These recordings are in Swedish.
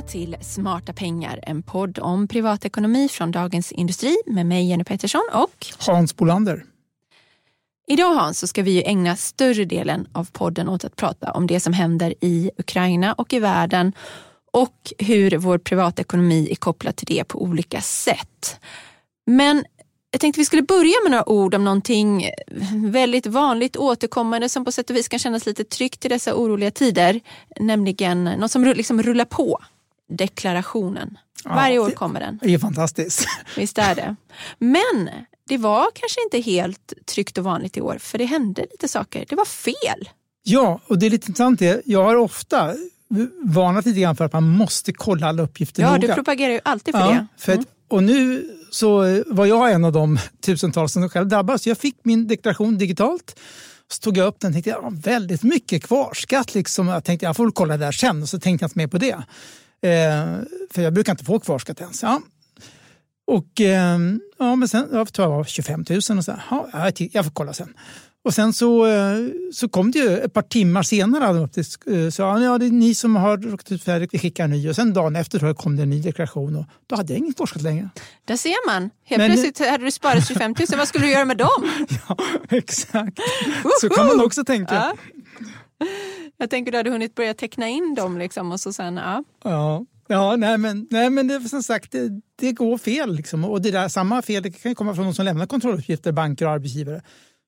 Välkomna till Smarta pengar, en podd om privatekonomi från Dagens Industri med mig Jenny Pettersson och Hans Bolander. Idag Hans så ska vi ägna större delen av podden åt att prata om det som händer i Ukraina och i världen och hur vår privatekonomi är kopplad till det på olika sätt. Men jag tänkte vi skulle börja med några ord om någonting väldigt vanligt återkommande som på sätt och vis kan kännas lite tryggt i dessa oroliga tider. Nämligen något som liksom rullar på. Deklarationen. Varje år kommer den. Det är fantastiskt. Visst är det. Men det var kanske inte helt tryggt och vanligt i år för det hände lite saker. Det var fel. Ja, och det är lite intressant. Jag har ofta varnat lite grann för att man måste kolla alla uppgifter ja, noga. Du propagerar ju alltid för ja, det. För att, och nu så var jag en av de tusentals som själv drabbades. Jag fick min deklaration digitalt. Så tog jag upp den och tänkte ja, väldigt mycket kvarskatt. Liksom. Jag tänkte jag får väl kolla det där sen och så tänkte jag inte mer på det. Eh, för jag brukar inte få kvarskatt ens. Ja. Och eh, ja, men sen jag tror jag var 25 000 och så. Ja, jag får kolla sen. Och sen så, eh, så kom det ju ett par timmar senare upp till, eh, så ja, det är ni som har råkat ut för vi skickar en ny. Och sen dagen efter så kom det en ny deklaration och då hade jag ingen forskat längre. Där ser man. Helt Men, plötsligt hade du sparat 25 000. Vad skulle du göra med dem? ja, exakt. Så kan man också tänka. Ja. Jag tänker du hade hunnit börja teckna in dem liksom och så sen, ja. Ja. Ja, nej men, nej, men det, som sagt, det, det går fel. Liksom. Och det där, samma fel kan komma från de som lämnar kontrolluppgifter, banker och arbetsgivare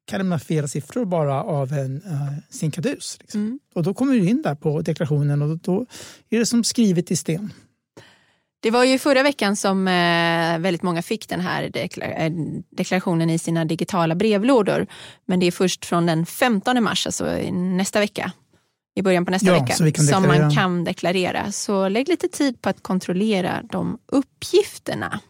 kan lämna fel siffror bara av en uh, sinkadus. Liksom. Mm. Och då kommer du in där på deklarationen och då är det som skrivet i sten. Det var ju förra veckan som eh, väldigt många fick den här eh, deklarationen i sina digitala brevlådor. Men det är först från den 15 mars, alltså nästa vecka, i början på nästa ja, vecka, som man kan deklarera. Så lägg lite tid på att kontrollera de uppgifterna.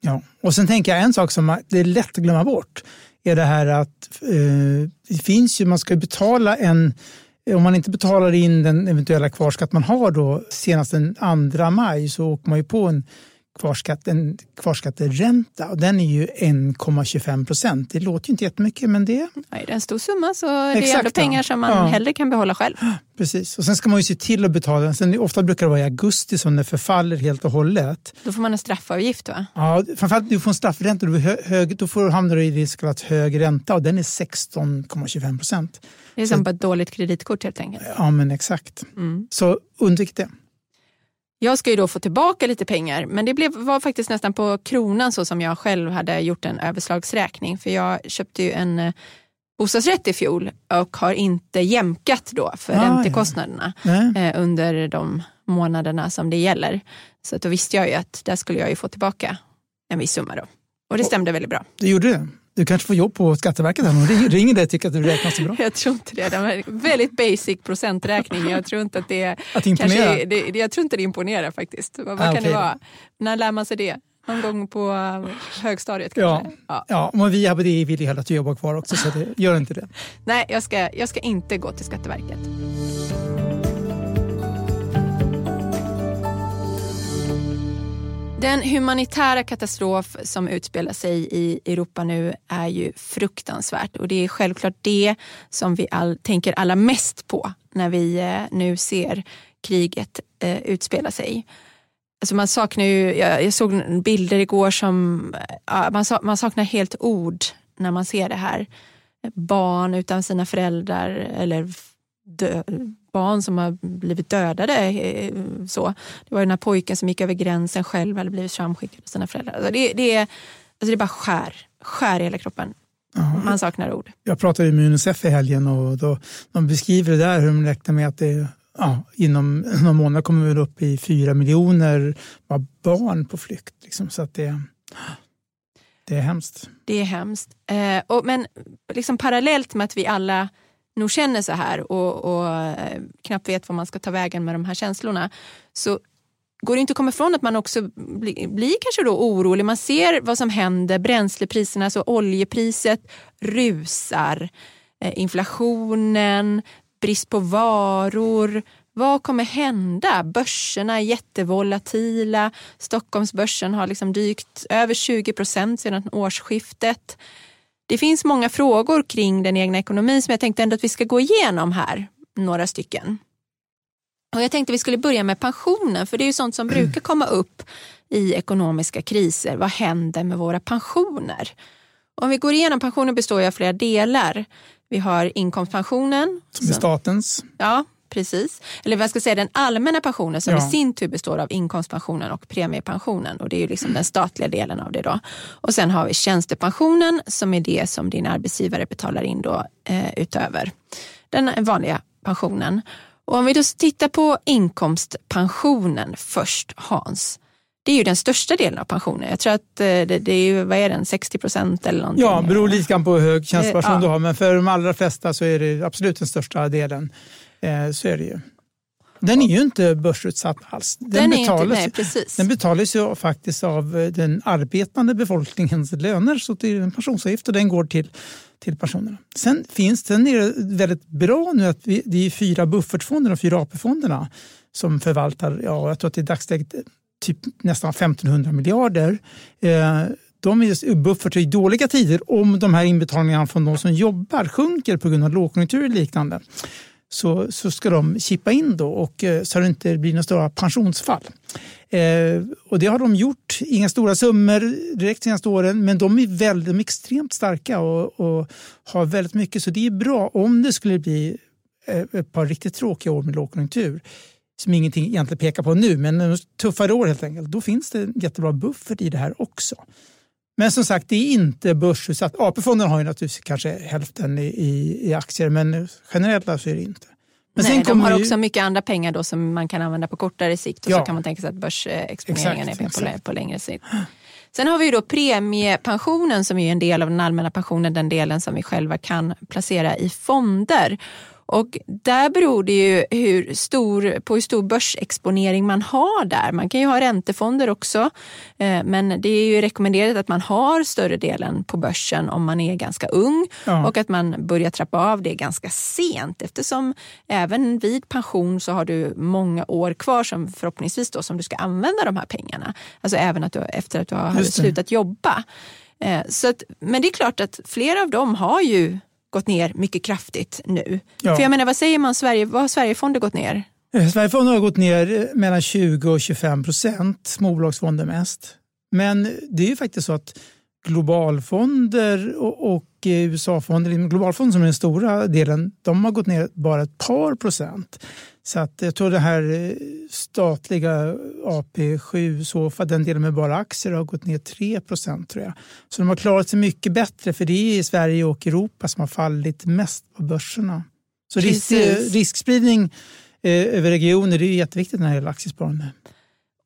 Ja, och sen tänker jag en sak som det är lätt att glömma bort är det här att eh, det finns ju, man ska betala en om man inte betalar in den eventuella kvarskatt man har då senast den 2 maj så åker man ju på en kvarskatt, en kvarskatteränta och den är ju 1,25 procent. Det låter ju inte jättemycket men det... Nej, det är en stor summa så Exakt, det är ändå pengar som man ja. hellre kan behålla själv. Precis, och sen ska man ju se till att betala. Sen, ofta brukar det vara i augusti som det förfaller helt och hållet. Då får man en straffavgift va? Ja, framförallt du får en straffränta. Du hö, hög, då får, hamnar du i så kallat hög ränta och den är 16,25 procent. Det är som på ett dåligt kreditkort helt enkelt. Ja men exakt. Mm. Så undvik det. Jag ska ju då få tillbaka lite pengar men det blev, var faktiskt nästan på kronan så som jag själv hade gjort en överslagsräkning. För jag köpte ju en eh, bostadsrätt i fjol och har inte jämkat då för ah, räntekostnaderna ja. eh, under de månaderna som det gäller. Så då visste jag ju att där skulle jag ju få tillbaka en viss summa då. Och det stämde väldigt bra. Det gjorde det? Du kanske får jobb på Skatteverket här nu. Ringer dig och tycker att du räknar så bra. Jag tror inte det. Det är väldigt basic procenträkning. Jag tror inte att det, att imponera? Kanske, det, jag tror inte det imponerar faktiskt. Vad, vad ah, kan okay. det vara? När lär man sig det? Någon gång på högstadiet kanske? Ja, ja. ja men vi på det vill ju hellre att du jobbar kvar också så det, gör inte det. Nej, jag ska, jag ska inte gå till Skatteverket. Den humanitära katastrof som utspelar sig i Europa nu är ju fruktansvärt och det är självklart det som vi all, tänker allra mest på när vi eh, nu ser kriget eh, utspela sig. Alltså man saknar ju, jag, jag såg bilder igår som, eh, ja, man, man saknar helt ord när man ser det här. Barn utan sina föräldrar eller dö, barn som har blivit dödade. Eh, så. Det var den här pojken som gick över gränsen själv eller blivit framskickad av sina föräldrar. Alltså det, det, är, alltså det bara skär, skär i hela kroppen. Aha. Man saknar ord. Jag pratade med Unicef i helgen och då, de beskriver det där hur de räknar med att det ja, inom några månader kommer vi upp i fyra miljoner barn på flykt. Liksom, så att det, det är hemskt. Det är hemskt. Eh, och, men liksom parallellt med att vi alla nog känner så här och, och eh, knappt vet vad man ska ta vägen med de här känslorna så går det inte att komma ifrån att man också blir, blir kanske då orolig. Man ser vad som händer, bränslepriserna, alltså oljepriset rusar, eh, inflationen, brist på varor. Vad kommer hända? Börserna är jättevolatila. Stockholmsbörsen har liksom dykt över 20 procent sedan årsskiftet. Det finns många frågor kring den egna ekonomin som jag tänkte ändå att vi ska gå igenom här, några stycken. Och jag tänkte vi skulle börja med pensionen, för det är ju sånt som brukar komma upp i ekonomiska kriser. Vad händer med våra pensioner? Om vi går igenom, pensionen består ju av flera delar. Vi har inkomstpensionen. Som är statens. Ja, precis. Eller vad ska jag säga, den allmänna pensionen som ja. i sin tur består av inkomstpensionen och premiepensionen. Och det är ju liksom den statliga delen av det då. Och sen har vi tjänstepensionen som är det som din arbetsgivare betalar in då eh, utöver den vanliga pensionen. Och om vi då tittar på inkomstpensionen först, Hans. Det är ju den största delen av pensionen. Jag tror att eh, det, det är ju, vad är den, 60 procent eller någonting? Ja, beror lite grann på hur hög tjänstepension ja. du har. Men för de allra flesta så är det absolut den största delen. Eh, så är det ju. Den är ju inte börsutsatt alls. Den, den, betalas, inte, nej, precis. den betalas ju faktiskt av eh, den arbetande befolkningens löner. Så det är en pensionsavgift och den går till, till pensionerna. Sen finns sen är väldigt bra nu att vi, det är fyra buffertfonder, de fyra AP-fonderna som förvaltar, ja, jag tror att det är dagsläget typ nästan 1500 miljarder. Eh, de är buffertar i dåliga tider om de här inbetalningarna från de som jobbar sjunker på grund av lågkonjunktur och liknande så, så ska de chippa in då och, eh, så att det inte blir några stora pensionsfall. Eh, och det har de gjort. Inga stora summor direkt senaste åren men de är, väldigt, de är extremt starka och, och, har väldigt mycket. Så det är bra om det skulle bli eh, ett par riktigt tråkiga år med lågkonjunktur som ingenting egentligen pekar på nu, men tuffare år helt enkelt. Då finns det en jättebra buffert i det här också. Men som sagt, det är inte börsutsatt. AP-fonderna har ju naturligtvis kanske hälften i, i, i aktier, men generellt så är det inte. Men Nej, de har ju... också mycket andra pengar då som man kan använda på kortare sikt och ja. så kan man tänka sig att börsexponeringen exakt, är på, på längre sikt. Sen har vi ju då premiepensionen som är en del av den allmänna pensionen, den delen som vi själva kan placera i fonder. Och där beror det ju hur stor, på hur stor börsexponering man har där. Man kan ju ha räntefonder också, eh, men det är ju rekommenderat att man har större delen på börsen om man är ganska ung ja. och att man börjar trappa av det ganska sent eftersom även vid pension så har du många år kvar som förhoppningsvis då som du ska använda de här pengarna. Alltså även att du, efter att du har slutat jobba. Eh, så att, men det är klart att flera av dem har ju gått ner mycket kraftigt nu. Ja. För jag menar, vad säger man Sverige, vad har Sverigefonder gått ner? Eh, Sverigefonder har gått ner eh, mellan 20 och 25 procent, småbolagsfonder mest. Men det är ju faktiskt så att globalfonder och, och eh, USA-fonder, globalfonder som är den stora delen, de har gått ner bara ett par procent. Så att jag tror det här eh, statliga AP7, Sofa, den delen med bara aktier har gått ner 3 procent tror jag. Så de har klarat sig mycket bättre för det är i Sverige och Europa som har fallit mest på börserna. Så risk, riskspridning eh, över regioner det är jätteviktigt när det gäller aktiesparande.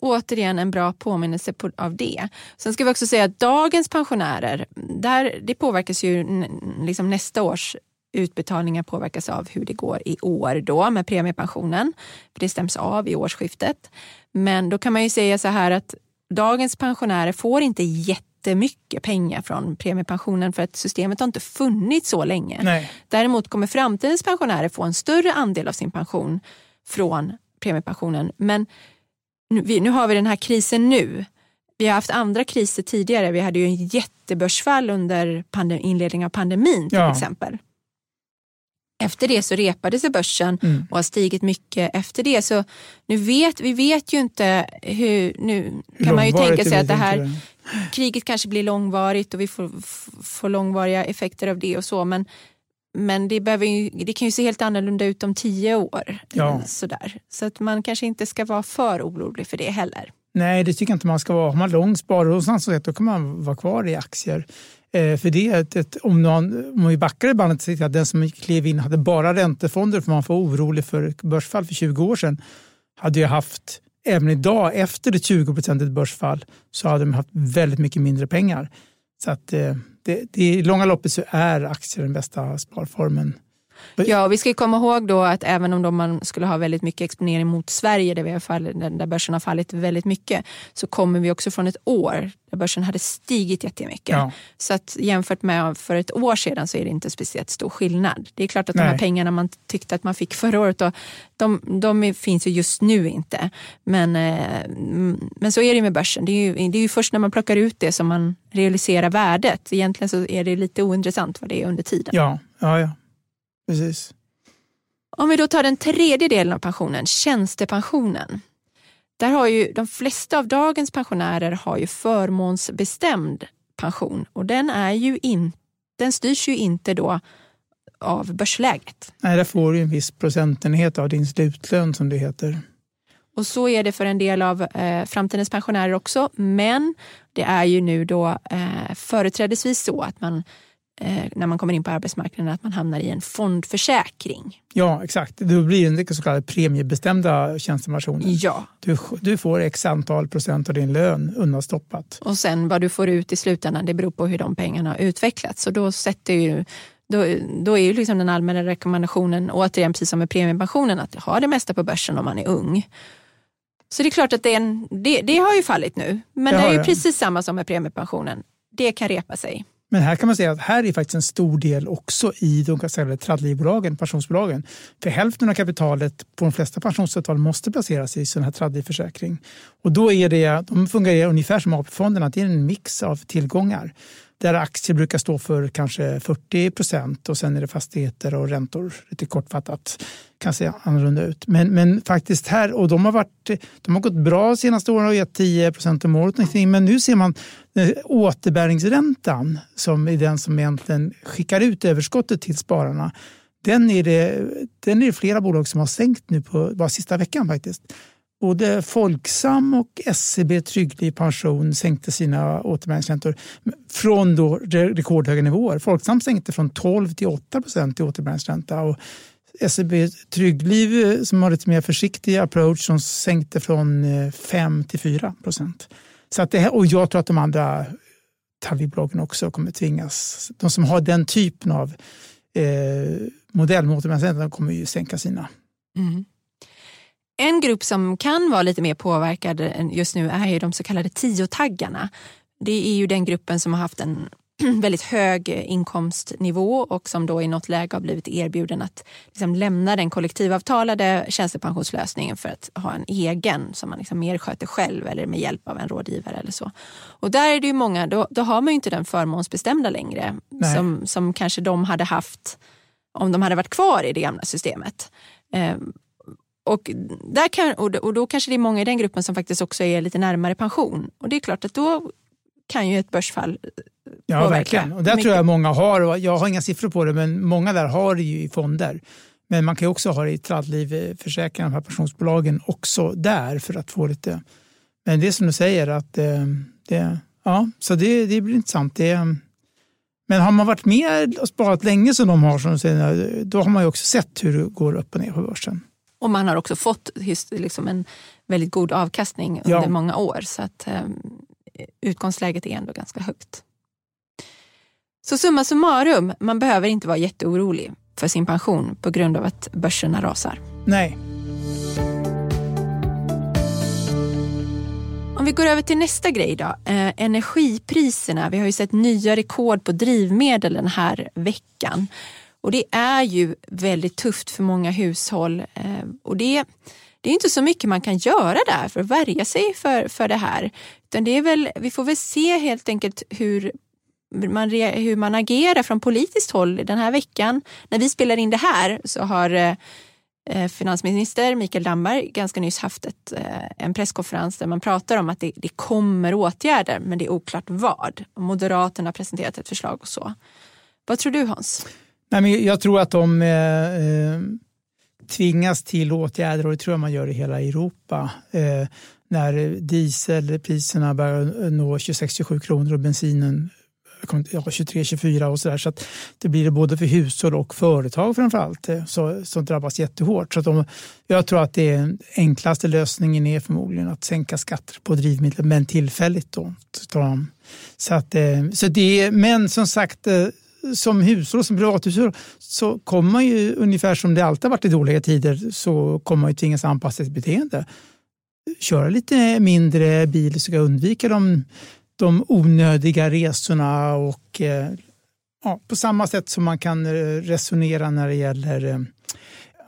Återigen en bra påminnelse på, av det. Sen ska vi också säga att dagens pensionärer, där, det påverkas ju liksom nästa års utbetalningar påverkas av hur det går i år då med premiepensionen. För det stäms av i årsskiftet. Men då kan man ju säga så här att dagens pensionärer får inte jättemycket pengar från premiepensionen för att systemet har inte funnits så länge. Nej. Däremot kommer framtidens pensionärer få en större andel av sin pension från premiepensionen. Men nu, nu har vi den här krisen nu. Vi har haft andra kriser tidigare. Vi hade ju en jättebörsfall under inledningen av pandemin till ja. exempel. Efter det så repade sig börsen mm. och har stigit mycket efter det. Så nu vet, vi vet ju inte hur, nu kan man ju tänka sig att det här kriget kanske blir långvarigt och vi får, får långvariga effekter av det och så. Men, men det, behöver ju, det kan ju se helt annorlunda ut om tio år. Ja. Sådär. Så att man kanske inte ska vara för orolig för det heller. Nej, det tycker jag inte man ska vara. Har man lång sparhållans då kan man vara kvar i aktier. Eh, för det är ett, ett, om, någon, om vi backar i bandet och att den som klev in hade bara räntefonder för man var orolig för börsfall för 20 år sedan hade ju haft, även idag efter ett 20 procentigt börsfall, så hade de haft väldigt mycket mindre pengar. Så att eh, det, det, i långa loppet så är aktier den bästa sparformen Ja, vi ska komma ihåg då att även om man skulle ha väldigt mycket exponering mot Sverige där, vi har fallit, där börsen har fallit väldigt mycket så kommer vi också från ett år där börsen hade stigit jättemycket. Ja. Så att jämfört med för ett år sedan så är det inte speciellt stor skillnad. Det är klart att Nej. de här pengarna man tyckte att man fick förra året, då, de, de finns ju just nu inte. Men, eh, men så är det med börsen. Det är, ju, det är ju först när man plockar ut det som man realiserar värdet. Egentligen så är det lite ointressant vad det är under tiden. Ja, ja, ja. Precis. Om vi då tar den tredje delen av pensionen, tjänstepensionen. Där har ju de flesta av dagens pensionärer har ju förmånsbestämd pension och den, är ju in, den styrs ju inte då av börsläget. Nej, där får du en viss procentenhet av din slutlön som det heter. Och så är det för en del av eh, framtidens pensionärer också. Men det är ju nu då eh, företrädesvis så att man när man kommer in på arbetsmarknaden att man hamnar i en fondförsäkring. Ja, exakt. Då blir det en så kallade premiebestämda tjänstepensioner. Ja. Du, du får x antal procent av din lön undanstoppat. Och sen vad du får ut i slutändan, det beror på hur de pengarna har utvecklats. Och då sätter ju då, då är ju liksom den allmänna rekommendationen, återigen precis som med premiepensionen, att ha det mesta på börsen om man är ung. Så det är klart att det, en, det, det har ju fallit nu. Men det, det är ju det. precis samma som med premiepensionen. Det kan repa sig. Men här kan man säga att här är faktiskt en stor del också i de så kallade tradlivbolagen, pensionsbolagen. För hälften av kapitalet på de flesta pensionsavtal måste placeras i sån här tradlivförsäkring. Och då är det, de fungerar ungefär som AP-fonderna, det är en mix av tillgångar där aktier brukar stå för kanske 40 procent och sen är det fastigheter och räntor. Lite kortfattat kan se annorlunda ut. Men, men faktiskt här, och de har, varit, de har gått bra de senaste åren och gett 10 procent om året. Men nu ser man eh, återbäringsräntan som är den som egentligen skickar ut överskottet till spararna. Den är det, den är det flera bolag som har sänkt nu på bara sista veckan faktiskt. Både Folksam och SEB Tryggliv Pension sänkte sina återbäringsräntor från då rekordhöga nivåer. Folksam sänkte från 12 till 8 procent i återbäringsränta och SEB Tryggliv som har lite mer försiktig approach som sänkte från eh, 5 till 4 procent. Så att det här, och jag tror att de andra talibolagen också kommer tvingas. De som har den typen av eh, modell med återbäringsräntan kommer ju sänka sina. Mm. En grupp som kan vara lite mer påverkad just nu är ju de så kallade tiotaggarna. Det är ju den gruppen som har haft en väldigt hög inkomstnivå och som då i något läge har blivit erbjuden att liksom lämna den kollektivavtalade tjänstepensionslösningen för att ha en egen som man liksom mer sköter själv eller med hjälp av en rådgivare eller så. Och där är det ju många, då, då har man ju inte den förmånsbestämda längre som, som kanske de hade haft om de hade varit kvar i det gamla systemet. Och, där kan, och då kanske det är många i den gruppen som faktiskt också är lite närmare pension. Och det är klart att då kan ju ett börsfall eh, Ja, påverka. verkligen. Och där mycket. tror jag många har, jag har inga siffror på det, men många där har det ju i fonder. Men man kan också ha det i tradlivförsäkringar, de här pensionsbolagen, också där för att få lite... Men det är som du säger, att eh, det, ja, så det, det blir intressant. Det, men har man varit med och sparat länge som de har, som säger, då har man ju också sett hur det går upp och ner på börsen. Och man har också fått liksom en väldigt god avkastning under ja. många år. Så att um, utgångsläget är ändå ganska högt. Så summa summarum, man behöver inte vara jätteorolig för sin pension på grund av att börserna rasar. Nej. Om vi går över till nästa grej då. Eh, energipriserna. Vi har ju sett nya rekord på drivmedel den här veckan. Och det är ju väldigt tufft för många hushåll. Eh, och det, det är inte så mycket man kan göra där för att värja sig för, för det här. Utan det är väl, vi får väl se helt enkelt hur man, hur man agerar från politiskt håll den här veckan. När vi spelar in det här så har eh, eh, finansminister Mikael Damberg ganska nyss haft ett, en presskonferens där man pratar om att det, det kommer åtgärder men det är oklart vad. Moderaterna har presenterat ett förslag och så. Vad tror du Hans? Nej, men jag tror att de eh, eh, tvingas till åtgärder och det tror jag man gör i hela Europa. Eh, när dieselpriserna börjar nå 26-27 kronor och bensinen ja, 23-24 och sådär. Så att det blir det både för hushåll och företag framförallt allt så, som drabbas jättehårt. Så att de, jag tror att det enklaste lösningen är förmodligen att sänka skatter på drivmedel, men tillfälligt. Då, så att, eh, så det, men som sagt, som hushåll, som privathushåll, så kommer man ju ungefär som det alltid har varit i dåliga tider så kommer man ju tvingas anpassa sitt beteende. Köra lite mindre bil så ska undvika de, de onödiga resorna och eh, ja, på samma sätt som man kan resonera när det gäller eh,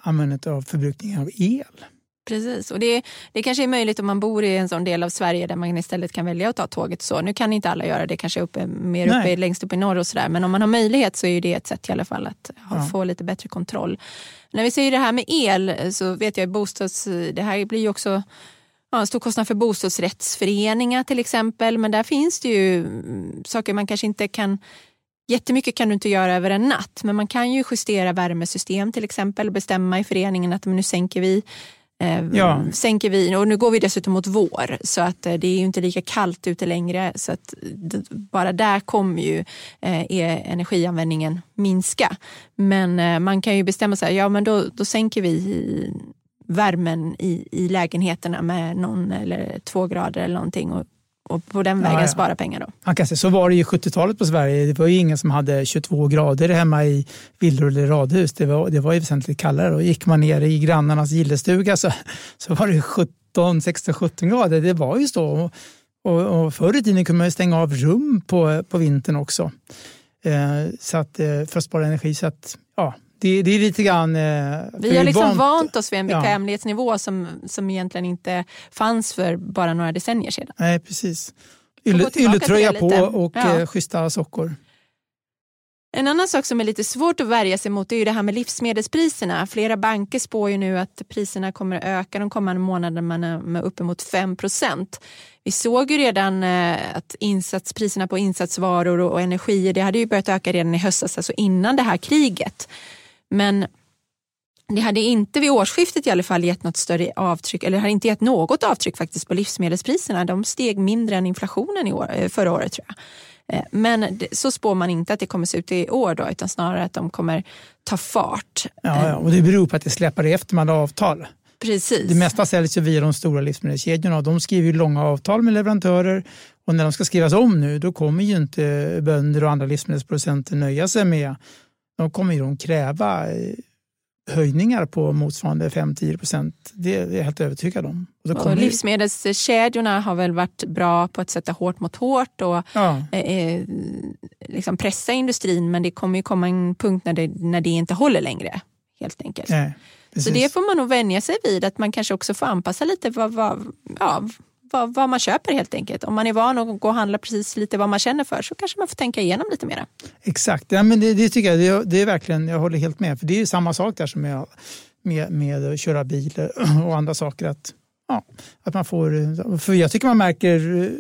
användandet av förbrukningen av el. Precis, och det, det kanske är möjligt om man bor i en sån del av Sverige där man istället kan välja att ta tåget. så. Nu kan inte alla göra det, kanske uppe, mer uppe, längst upp i norr och sådär. Men om man har möjlighet så är det ett sätt i alla fall att ha, ja. få lite bättre kontroll. När vi säger det här med el så vet jag bostads... Det här blir ju också ja, en stor kostnad för bostadsrättsföreningar till exempel. Men där finns det ju mm, saker man kanske inte kan Jättemycket kan du inte göra över en natt, men man kan ju justera värmesystem till exempel. Bestämma i föreningen att nu sänker vi ja. sänker vi, och nu går vi dessutom mot vår så att eh, det är ju inte lika kallt ute längre. Så att bara där kommer ju eh, energianvändningen minska. Men eh, man kan ju bestämma sig, ja men då, då sänker vi värmen i, i lägenheterna med någon eller två grader eller någonting och och på den vägen ja, ja. spara pengar. Då. Man kan säga, så var det ju 70-talet på Sverige. Det var ju ingen som hade 22 grader hemma i villor eller radhus. Det var, det var ju väsentligt kallare. Och gick man ner i grannarnas gillestuga så, så var det 17, 16, 17 grader. Det var ju så. Och, och förr i tiden kunde man stänga av rum på, på vintern också. Eh, så att, eh, för att spara energi. Så att, ja, det, det, är lite grann... Eh, vi har liksom vant, vant oss vid en bekvämlighetsnivå ja. som, som egentligen inte fanns för bara några decennier sedan. Nej, precis. Ylletröja på och ja. eh, schyssta sockor. En annan sak som är lite svårt att värja sig mot är ju det här med livsmedelspriserna. Flera banker spår ju nu att priserna kommer att öka de kommande månaderna med uppemot 5 procent. Vi såg ju redan eh, att insatspriserna på insatsvaror och energier det hade ju börjat öka redan i höstas, alltså innan det här kriget. Men det hade inte vid årsskiftet i alla fall gett något större avtryck, eller hade inte gett något avtryck faktiskt på livsmedelspriserna. De steg mindre än inflationen i år, eh, förra året tror jag. Eh, men så spår man inte att det kommer se ut i år då, utan snarare att de kommer ta fart. Ja, ja och det beror på att det släpar efter man har avtal. Precis. Det mesta säljs ju via de stora livsmedelskedjorna och de skriver långa avtal med leverantörer och när de ska skrivas om nu då kommer ju inte bönder och andra livsmedelsproducenter nöja sig med de kommer ju de kräva eh, höjningar på motsvarande 5-10 procent. Det är jag helt övertygad om. Och, och livsmedelskedjorna har väl varit bra på att sätta hårt mot hårt och ja. Eh, eh, liksom pressa industrin men det kommer ju komma en punkt när det, när det inte håller längre. helt enkelt. Nej, Så det får man nog vänja sig vid, att man kanske också får anpassa lite vad, vad, ja, vad, vad, man köper helt enkelt. Om man är van att gå och handla precis lite vad man känner för så kanske man får tänka igenom lite mer. Exakt, ja, men det, det tycker jag. Det, det, är verkligen, jag håller helt med. För det är samma sak där som med, med, med att köra bil och andra saker. Att, ja, att man får, för jag tycker man märker,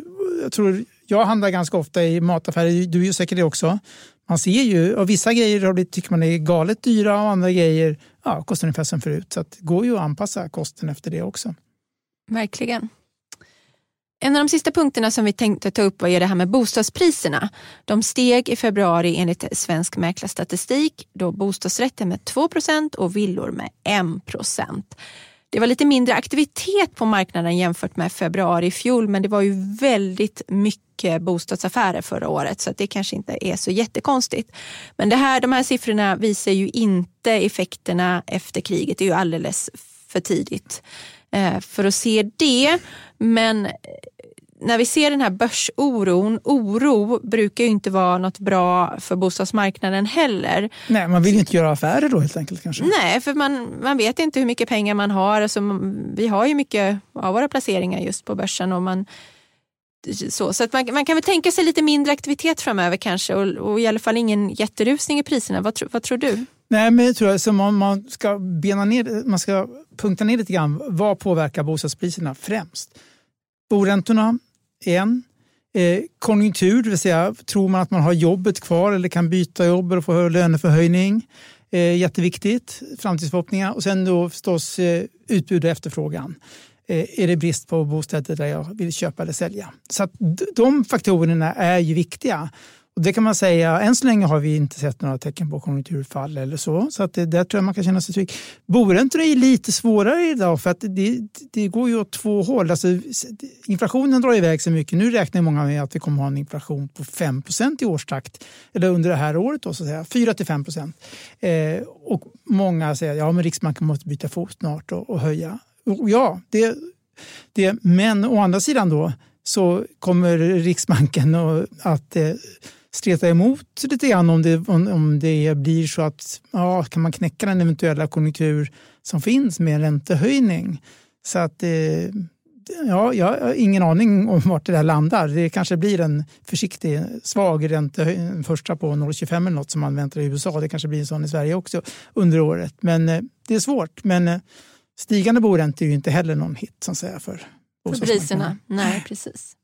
jag tror jag handlar ganska ofta i mataffärer, du gör säkert det också. Man ser ju, och vissa grejer tycker man är galet dyra och andra grejer ja, kostar ungefär som förut. Så det går ju att anpassa kosten efter det också. Verkligen. En av de sista punkterna som vi tänkte ta upp är det här med bostadspriserna. De steg i februari enligt Svensk Mäklarstatistik då bostadsrätter med 2% och villor med 1% det var lite mindre aktivitet på marknaden jämfört med februari i fjol men det var ju väldigt mycket bostadsaffärer förra året så det kanske inte är så jättekonstigt. Men det här, de här siffrorna visar ju inte effekterna efter kriget, det är ju alldeles för tidigt eh, för att se det. Men eh, när vi ser den här börsoron, oro brukar ju inte vara något bra för bostadsmarknaden heller. Nej, man vill ju inte göra affärer då helt enkelt kanske? Nej, för man, man vet inte hur mycket pengar man har. Alltså, vi har ju mycket av våra placeringar just på börsen och man så, så att man, man, kan väl tänka sig lite mindre aktivitet framöver kanske och, och i alla fall ingen jätterusning i priserna. Vad, vad tror du? Nej, men jag tror att man, man ska bena ner, man ska punkta ner lite grann. Vad påverkar bostadspriserna främst? Boräntorna, en. Eh, konjunktur, det vill säga tror man att man har jobbet kvar eller kan byta jobb och få löneförhöjning. Eh, jätteviktigt, framtidsförhoppningar. Och sen då förstås eh, utbud och efterfrågan. Eh, är det brist på bostäder där jag vill köpa eller sälja? Så att de faktorerna är ju viktiga. Och det kan man säga, än så länge har vi inte sett några tecken på konjunkturfall eller så. Så att det, där tror jag man kan känna sig trygg. Boräntorna är lite svårare idag för att det, det går ju åt två håll. Alltså, inflationen drar iväg så mycket. Nu räknar många med att vi kommer ha en inflation på 5% i årstakt. Eller under det här året då, så att säga. 4 till 5 procent. Eh, och många säger att ja, Riksbanken måste byta fot snart och, och höja. Och ja, det, det, men å andra sidan då så kommer Riksbanken att eh, streta emot lite grann om det, om, det blir så att ja, kan man knäcka den eventuella konjunktur som finns med en räntehöjning. Så att eh, ja, jag har ingen aning om vart det där landar. Det kanske blir en försiktig, svag räntehöjning, första på 0,25 eller något som man väntar i USA. Det kanske blir en sån i Sverige också under året. Men eh, det är svårt. Men eh, stigande boräntor är ju inte heller någon hit som säger för för priserna. Nej, precis.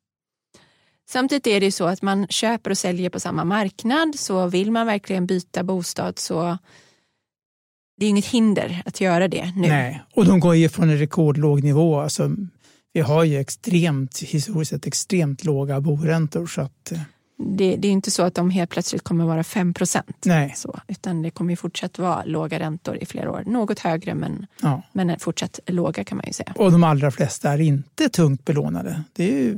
Samtidigt är det ju så att man köper och säljer på samma marknad. Så vill man verkligen byta bostad så det är inget hinder att göra det nu. Nej, och de går ju från en rekordlåg nivå. Alltså, vi har ju extremt, historiskt sett extremt låga boräntor. Så att, eh, det, det, är inte så att de helt plötsligt kommer vara 5 procent. Utan det kommer fortsatt vara låga räntor i flera år. Något högre men, ja. men fortsatt låga kan man ju säga. Och de allra flesta är inte tungt belånade. Det, är,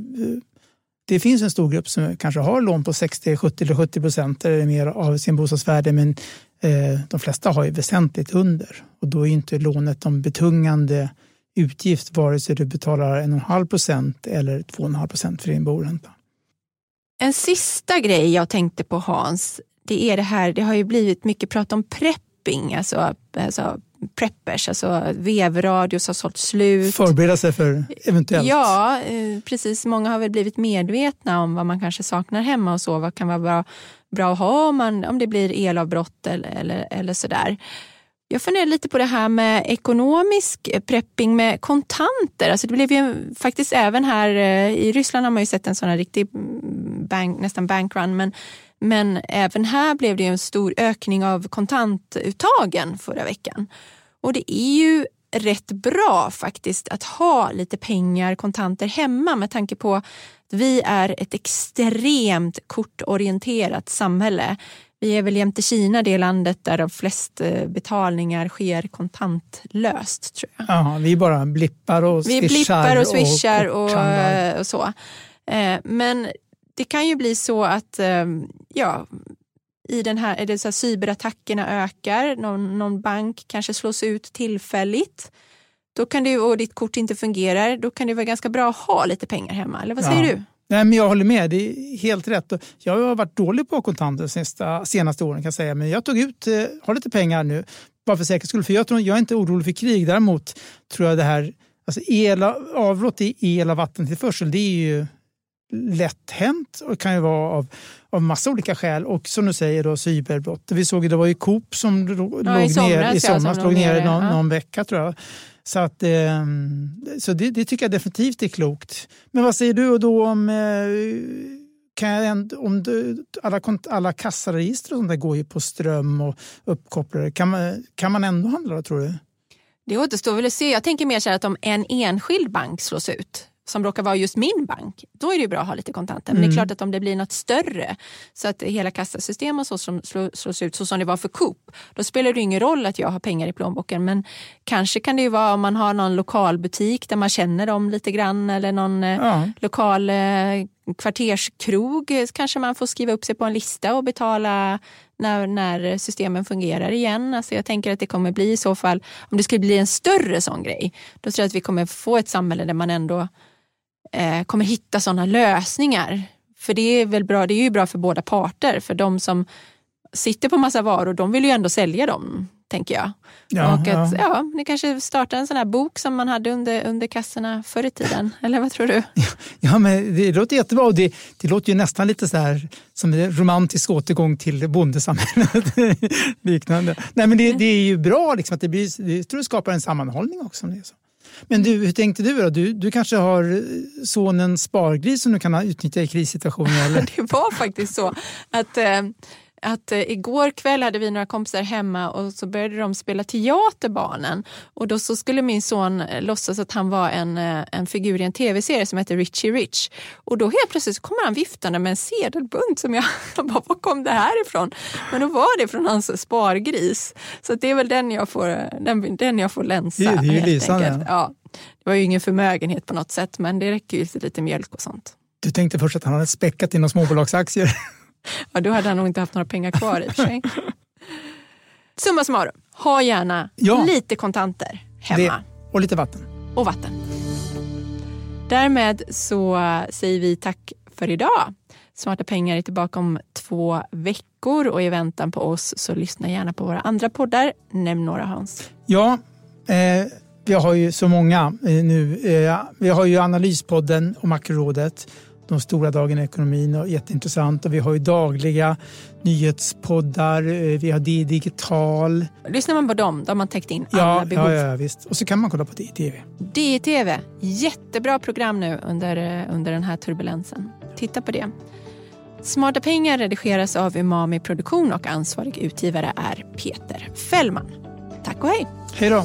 det finns en stor grupp som kanske har lån på 60, 70 eller 70 procent eller mer av sin bostadsvärde men eh, de flesta har ju väsentligt under. Och då är inte lånet de betungande utgift vare sig du betalar 1,5 procent eller 2,5 procent för din boränta. En sista grej jag tänkte på Hans, det är det här, det har ju blivit mycket prat om prepping, alltså, alltså preppers, alltså vevradios har sålt slut. Förbereda sig för eventuellt. Ja, eh, precis. Många har väl blivit medvetna om vad man kanske saknar hemma och så. Vad kan vara bra, bra att ha om, man, om det blir elavbrott eller, eller, eller sådär. Jag funderar lite på det här med ekonomisk prepping med kontanter. Alltså det blev ju faktiskt även här eh, i Ryssland har man ju sett en sån här riktig bank, nästan bankrun. Men, men även här blev det en stor ökning av kontantuttagen förra veckan. Och det är ju rätt bra faktiskt att ha lite pengar, kontanter hemma med tanke på att vi är ett extremt kortorienterat samhälle. Vi är väl jämte Kina det landet där de flest eh, betalningar sker kontantlöst. tror jag. Aha, vi bara blippar och swishar. Vi blippar och swishar och, och, eh, och så. Eh, men det kan ju bli så att ja, i den här, är det så här, cyberattackerna ökar, någon, någon bank kanske slås ut tillfälligt. Då kan det, och ditt kort inte fungerar, då kan det vara ganska bra att ha lite pengar hemma. Eller vad säger ja. du? Nej, men jag håller med, det är helt rätt. Jag har varit dålig på kontanter de senaste åren kan jag säga. Men jag tog ut, eh, har lite pengar nu, bara för säkerhets skull. För jag, tror, jag är inte orolig för krig. Däremot tror jag det här, alltså el, avbrott i el och vattentillförsel, det är ju lätt hänt och kan ju vara av, av massa olika skäl. Och som du säger då cyberbrott. Vi såg det var ju Coop som ja, låg i somras, ner, i somras, låg ner någon, ja. någon vecka tror jag. Så, att, eh, så det, det, tycker jag definitivt är klokt. Men vad säger du då om, eh, kan jag, om du, alla, alla kassaregister och sånt där går ju på ström och uppkopplade. Kan man, kan man ändå handla då, tror du? Det återstår väl att se. Jag tänker mer så här att om en enskild bank slås ut som råkar vara just min bank, då är det bra att ha lite kontanter. Men mm. det är mm. klart att om det blir något större, så att hela kassasystemet så som slås ut så som det var för Coop, då spelar det ingen roll att jag har pengar i plånboken. Men kanske kan det ju vara om man har någon lokalbutik där man känner dem lite grann eller någon eh, ja. lokal eh, kvarterskrog kanske man får skriva upp sig på en lista och betala när, när systemen fungerar igen. Alltså jag tänker att det kommer bli i så fall, om det skulle bli en större sån grej, då tror jag att vi kommer få ett samhälle där man ändå eh, kommer hitta sådana lösningar. För det är väl bra, det är ju bra för båda parter. För de som sitter på massa varor, de vill ju ändå sälja dem, tänker jag. Ja, och att, ja. ja, ni kanske startar en sån här bok som man hade under, under kassorna förr i tiden. Eller vad tror du? Ja, men det låter jättebra och det, det låter ju nästan lite så här som en romantisk återgång till bondesamhället. liknande. Nej, men det, det, är ju bra liksom, att det blir, jag tror det skapar en sammanhållning också. Om det är så. Men du, hur tänkte du då? Du, du kanske har eh, sonen Spargris som du kan utnyttja i krissituationer? Eller? det var faktiskt så att eh, att eh, igår kväll hade vi några kompisar hemma och så började de spela teater barnen. Och då så skulle min son eh, låtsas att han var en, eh, en figur i en tv-serie som heter Richie Rich. Och då helt plötsligt kommer han viftande med en sedelbunt som jag, jag bara, var kom det här ifrån? Men då var det från hans spargris. Så det är väl den jag får, den, den jag får länsa. Det, det är ju lysande. Ja. Det var ju ingen förmögenhet på något sätt men det räcker ju till lite mjölk och sånt. Du tänkte först att han hade späckat inom småbolagsaktier? Ja, då hade han nog inte haft några pengar kvar i och för sig. Summa summarum, ha gärna ja. lite kontanter hemma. Det. Och lite vatten. Och vatten. Därmed så säger vi tack för idag. Smarta pengar är tillbaka om två veckor och i väntan på oss så lyssna gärna på våra andra poddar. Nämn några Hans. Ja, eh, vi har ju så många eh, nu. Eh, vi har ju Analyspodden och Makrorådet. De stora dagarna i ekonomin och jätteintressant. Och vi har ju dagliga nyhetspoddar. Eh, vi har Digital. Lyssnar man på dem, då har man täckt in alla Ja, behov. ja, ja, visst. Och så kan man kolla på det i tv. DTV, jättebra program nu under, eh, under den här turbulensen. Titta på det. Smarta pengar redigeras av Umami Produktion och ansvarig utgivare är Peter Fällman. Tack och hej! Hej då!